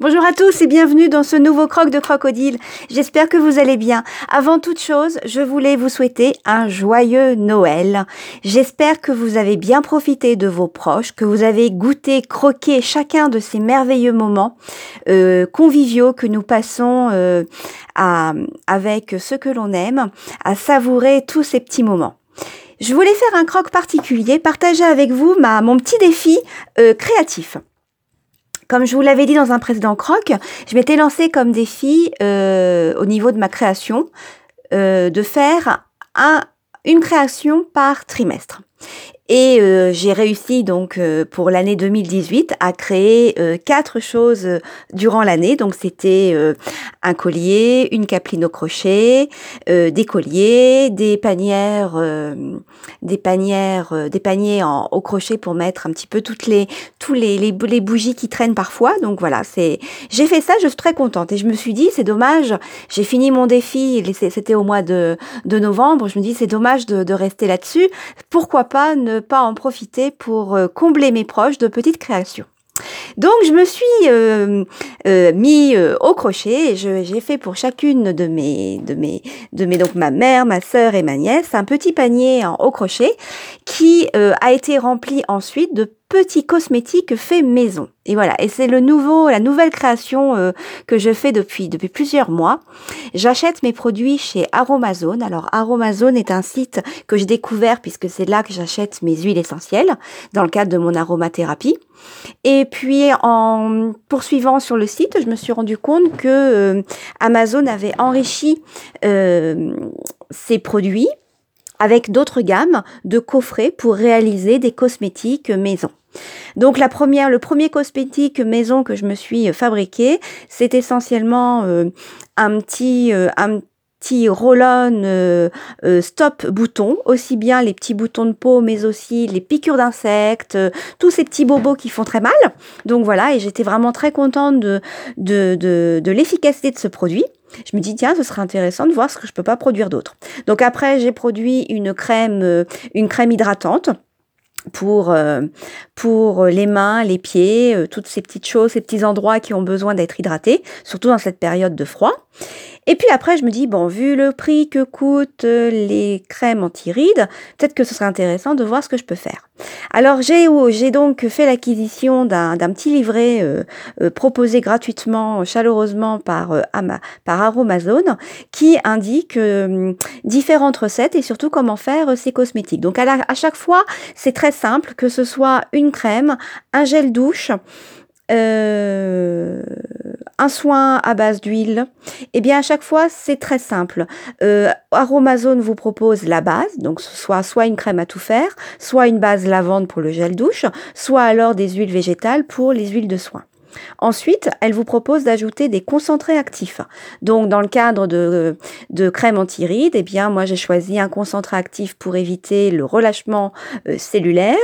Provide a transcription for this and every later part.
Bonjour à tous et bienvenue dans ce nouveau croc de crocodile. J'espère que vous allez bien. Avant toute chose, je voulais vous souhaiter un joyeux Noël. J'espère que vous avez bien profité de vos proches, que vous avez goûté, croqué chacun de ces merveilleux moments euh, conviviaux que nous passons euh, avec ceux que l'on aime, à savourer tous ces petits moments. Je voulais faire un croc particulier, partager avec vous ma, mon petit défi euh, créatif. Comme je vous l'avais dit dans un précédent croc, je m'étais lancé comme défi euh, au niveau de ma création euh, de faire un, une création par trimestre. Et euh, j'ai réussi donc euh, pour l'année 2018 à créer euh, quatre choses durant l'année. Donc c'était un collier, une capeline au crochet, des colliers, des panières, des panières, des paniers en, au crochet pour mettre un petit peu toutes les tous les, les, les bougies qui traînent parfois. Donc voilà, c'est j'ai fait ça, je suis très contente et je me suis dit c'est dommage. J'ai fini mon défi, c'était au mois de, de novembre. Je me dis c'est dommage de, de rester là-dessus. Pourquoi pas ne pas en profiter pour euh, combler mes proches de petites créations. Donc je me suis euh, euh, mis au crochet et j'ai fait pour chacune de mes de mes de mes donc ma mère, ma sœur et ma nièce un petit panier en haut crochet qui a été rempli ensuite de petits cosmétiques faits maison. Et voilà, et c'est le nouveau, la nouvelle création euh, que je fais depuis depuis plusieurs mois. J'achète mes produits chez Aromazone. Alors Aromazone est un site que j'ai découvert puisque c'est là que j'achète mes huiles essentielles dans le cadre de mon aromathérapie. Et puis en poursuivant sur le site, je me suis rendu compte que euh, Amazon avait enrichi euh, ses produits avec d'autres gammes de coffrets pour réaliser des cosmétiques maison. Donc la première, le premier cosmétique maison que je me suis fabriqué, c'est essentiellement euh, un petit, euh, un petit roll-on euh, stop bouton, aussi bien les petits boutons de peau, mais aussi les piqûres d'insectes, tous ces petits bobos qui font très mal. Donc voilà, et j'étais vraiment très contente de, de, de, de l'efficacité de ce produit. Je me dis, tiens, ce serait intéressant de voir ce que je peux pas produire d'autre. Donc après, j'ai produit une crème, une crème hydratante pour euh, pour les mains, les pieds, euh, toutes ces petites choses, ces petits endroits qui ont besoin d'être hydratés, surtout dans cette période de froid. Et puis après, je me dis, bon, vu le prix que coûtent euh, les crèmes anti-rides, peut-être que ce serait intéressant de voir ce que je peux faire. Alors, j'ai, donc fait l'acquisition d'un, petit livret euh, euh, proposé gratuitement, chaleureusement par, par Aromazone, qui indique différentes recettes et surtout comment faire ces cosmétiques. Donc, à, à chaque fois, c'est très simple, que ce soit une crème, un gel douche, euh, un soin à base d'huile, eh bien à chaque fois c'est très simple. Euh, Aromazone vous propose la base, donc soit soit une crème à tout faire, soit une base lavande pour le gel douche, soit alors des huiles végétales pour les huiles de soin. Ensuite, elle vous propose d'ajouter des concentrés actifs. Donc, dans le cadre de, de crème anti-rides, eh bien, moi, j'ai choisi un concentré actif pour éviter le relâchement euh, cellulaire,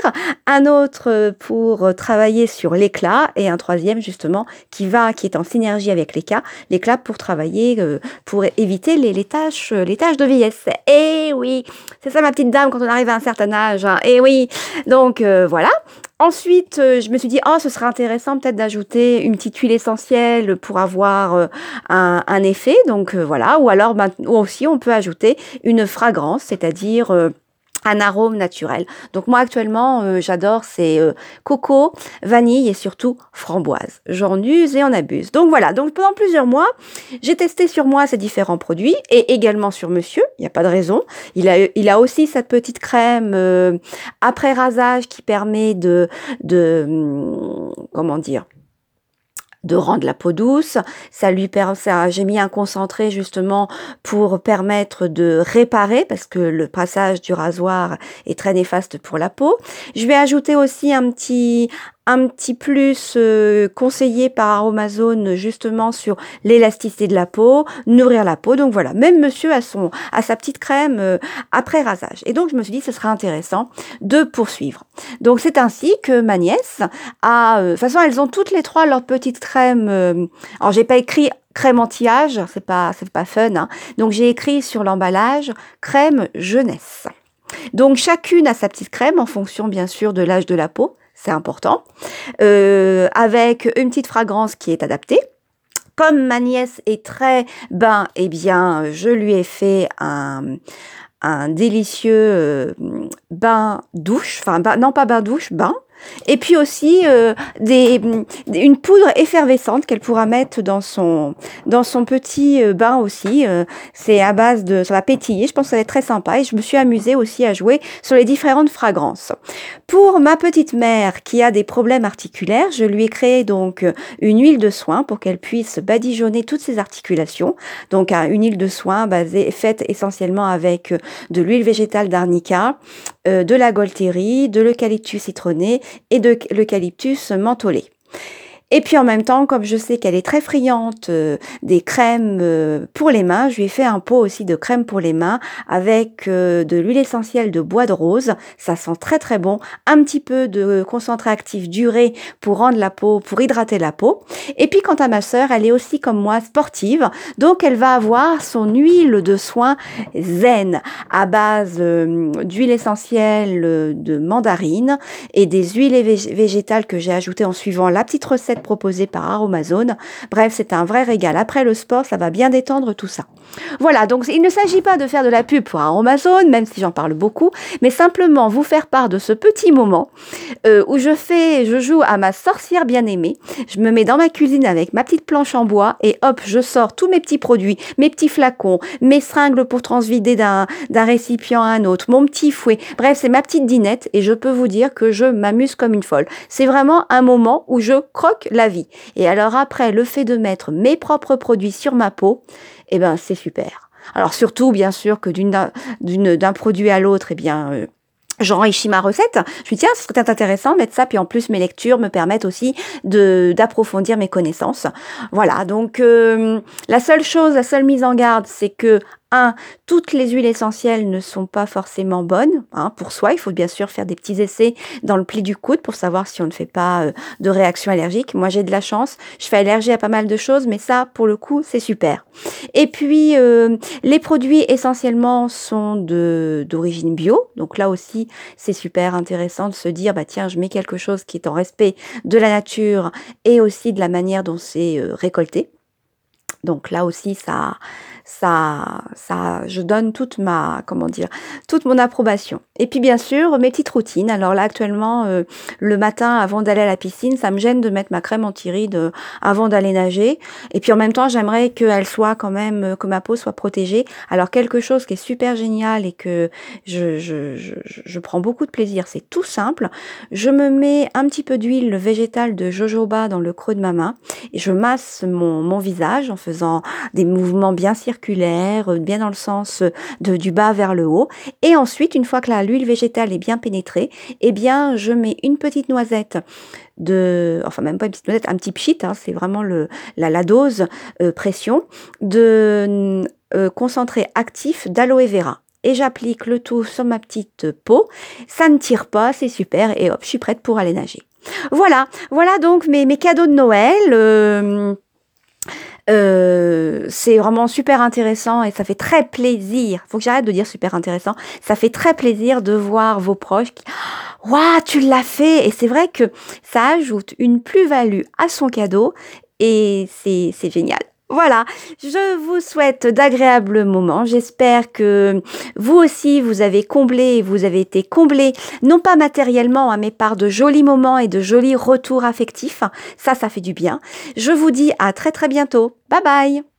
un autre euh, pour travailler sur l'éclat et un troisième, justement, qui va, qui est en synergie avec l'éclat, l'éclat pour travailler, euh, pour éviter les, les, tâches, les tâches de vieillesse. Eh oui, c'est ça ma petite dame quand on arrive à un certain âge. Hein. Eh oui, donc voilà. Ensuite, euh, je me suis dit, oh, ce serait intéressant peut-être d'ajouter une petite huile essentielle pour avoir euh, un, effet. Donc euh, voilà, ou alors ben, aussi on peut ajouter une fragrance, c'est-à-dire un arôme naturel. Donc moi actuellement, euh, j'adore c'est euh, coco, vanille et surtout framboise. J'en use et en abuse. Donc voilà, donc pendant plusieurs mois, j'ai testé sur moi ces différents produits et également sur monsieur, il n'y a pas de raison. Il a, il a aussi cette petite crème euh, après rasage qui permet de, de hum, comment dire, de rendre la peau douce. Ça lui permet, j'ai mis un concentré justement pour permettre de réparer parce que le passage du rasoir est très néfaste pour la peau. Je vais ajouter aussi un petit, un petit plus euh, conseillé par Amazon justement sur l'élasticité de la peau, nourrir la peau. Donc voilà, même monsieur a son a sa petite crème euh, après rasage. Et donc je me suis dit ce serait intéressant de poursuivre. Donc c'est ainsi que ma nièce a euh, de toute façon elles ont toutes les trois leur petite crème alors j'ai pas écrit crème anti-âge, c'est pas c'est pas fun hein. Donc j'ai écrit sur l'emballage crème jeunesse. Donc chacune a sa petite crème en fonction bien sûr de l'âge de la peau c'est important, euh, avec une petite fragrance qui est adaptée. Comme ma nièce est très bain, eh bien, je lui ai fait un, délicieux euh, bain douche, enfin, non pas bain douche, bain, et puis aussi euh, une poudre effervescente qu'elle pourra mettre dans son, dans son petit euh, bain aussi. Euh, c'est à base de, ça va pétiller. Je pense que ça va être très sympa. Et je me suis amusée aussi à jouer sur les différentes fragrances. Pour ma petite mère qui a des problèmes articulaires, je lui ai créé donc une huile de soin pour qu'elle puisse badigeonner toutes ses articulations. Donc une huile de soin basée, faite essentiellement avec de l'huile végétale d'arnica, de la golterie, de l'eucalyptus citronné et de l'eucalyptus mentholé. Et puis en même temps, comme je sais qu'elle est très friande euh, des crèmes euh, pour les mains, je lui ai fait un pot aussi de crème pour les mains avec euh, de l'huile essentielle de bois de rose. Ça sent très très bon. Un petit peu de concentré actif duré pour rendre la peau, pour hydrater la peau. Et puis quant à ma sœur, elle est aussi comme moi sportive, donc elle va avoir son huile de soin zen à base d'huile essentielle de mandarine et des huiles végétales que j'ai ajoutées en suivant la petite recette proposé par Aromazone. Bref, c'est un vrai régal. Après le sport, ça va bien détendre tout ça. Voilà, donc il ne s'agit pas de faire de la pub pour Aromazone, même si j'en parle beaucoup, mais simplement vous faire part de ce petit moment euh, où je fais, je joue à ma sorcière bien-aimée. Je me mets dans ma cuisine avec ma petite planche en bois et hop, je sors tous mes petits produits, mes petits flacons, mes seringues pour transvider d'un récipient à un autre, mon petit fouet. Bref, c'est ma petite dinette et je peux vous dire que je m'amuse comme une folle. C'est vraiment un moment où je croque la vie. Et alors après, le fait de mettre mes propres produits sur ma peau, eh ben c'est super. Alors surtout, bien sûr, que d'un produit à l'autre, eh bien, euh, j'enrichis ma recette. Je me dis, tiens, ce serait intéressant de mettre ça. Puis en plus, mes lectures me permettent aussi de d'approfondir mes connaissances. Voilà, donc euh, la seule chose, la seule mise en garde, c'est que 1. Toutes les huiles essentielles ne sont pas forcément bonnes hein, pour soi. Il faut bien sûr faire des petits essais dans le pli du coude pour savoir si on ne fait pas euh, de réaction allergique. Moi, j'ai de la chance. Je fais allergie à pas mal de choses, mais ça, pour le coup, c'est super. Et puis, euh, les produits essentiellement sont d'origine bio. Donc là aussi, c'est super intéressant de se dire, bah tiens, je mets quelque chose qui est en respect de la nature et aussi de la manière dont c'est euh, récolté. Donc là aussi, ça, ça, ça, je donne toute ma, comment dire, toute mon approbation. Et puis bien sûr, mes petites routines. Alors là, actuellement, euh, le matin, avant d'aller à la piscine, ça me gêne de mettre ma crème anti-rides avant d'aller nager. Et puis en même temps, j'aimerais qu'elle soit quand même, euh, que ma peau soit protégée. Alors quelque chose qui est super génial et que je prends beaucoup de plaisir, c'est tout simple. Je me mets un petit peu d'huile végétale de jojoba dans le creux de ma main et je masse mon, mon visage en faisant des mouvements bien circulaires euh, bien dans le sens euh, de, du bas vers le haut. Et ensuite, une fois que l'huile végétale est bien pénétrée, eh bien, je mets une petite noisette de, enfin même pas une petite noisette, un petit pchit, hein, c'est vraiment le, la, dose euh, pression de concentré actif d'aloe vera et j'applique le tout sur ma petite peau. Ça ne tire pas, c'est super et hop, je suis prête pour aller nager. Voilà, voilà donc mes, mes cadeaux de Noël. C'est vraiment super intéressant et ça fait très plaisir. Faut que j'arrête de dire super intéressant. Ça fait très plaisir de voir vos proches qui, waouh, tu l'as fait. Et c'est vrai que ça ajoute une plus-value à son cadeau et c'est, c'est génial. Voilà, je vous souhaite d'agréables moments. J'espère que vous aussi, vous avez comblé, vous avez été comblé, non pas matériellement, hein, mais par de jolis moments et de jolis retours affectifs. Ça, ça fait du bien. Je vous dis à très très bientôt. Bye bye